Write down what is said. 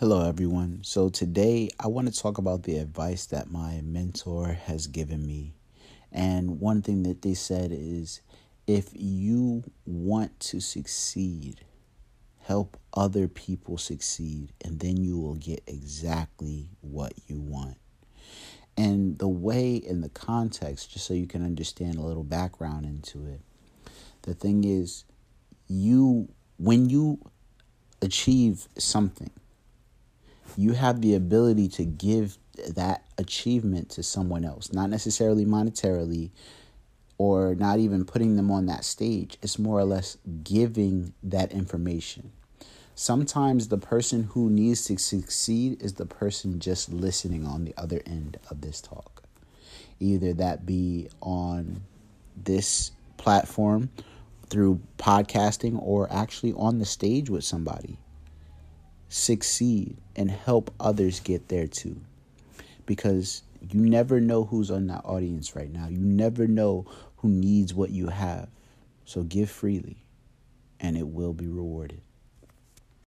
Hello, everyone. So, today I want to talk about the advice that my mentor has given me. And one thing that they said is if you want to succeed, help other people succeed, and then you will get exactly what you want. And the way and the context, just so you can understand a little background into it, the thing is, you, when you achieve something, you have the ability to give that achievement to someone else, not necessarily monetarily or not even putting them on that stage. It's more or less giving that information. Sometimes the person who needs to succeed is the person just listening on the other end of this talk. Either that be on this platform through podcasting or actually on the stage with somebody succeed and help others get there too. Because you never know who's on that audience right now. You never know who needs what you have. So give freely and it will be rewarded.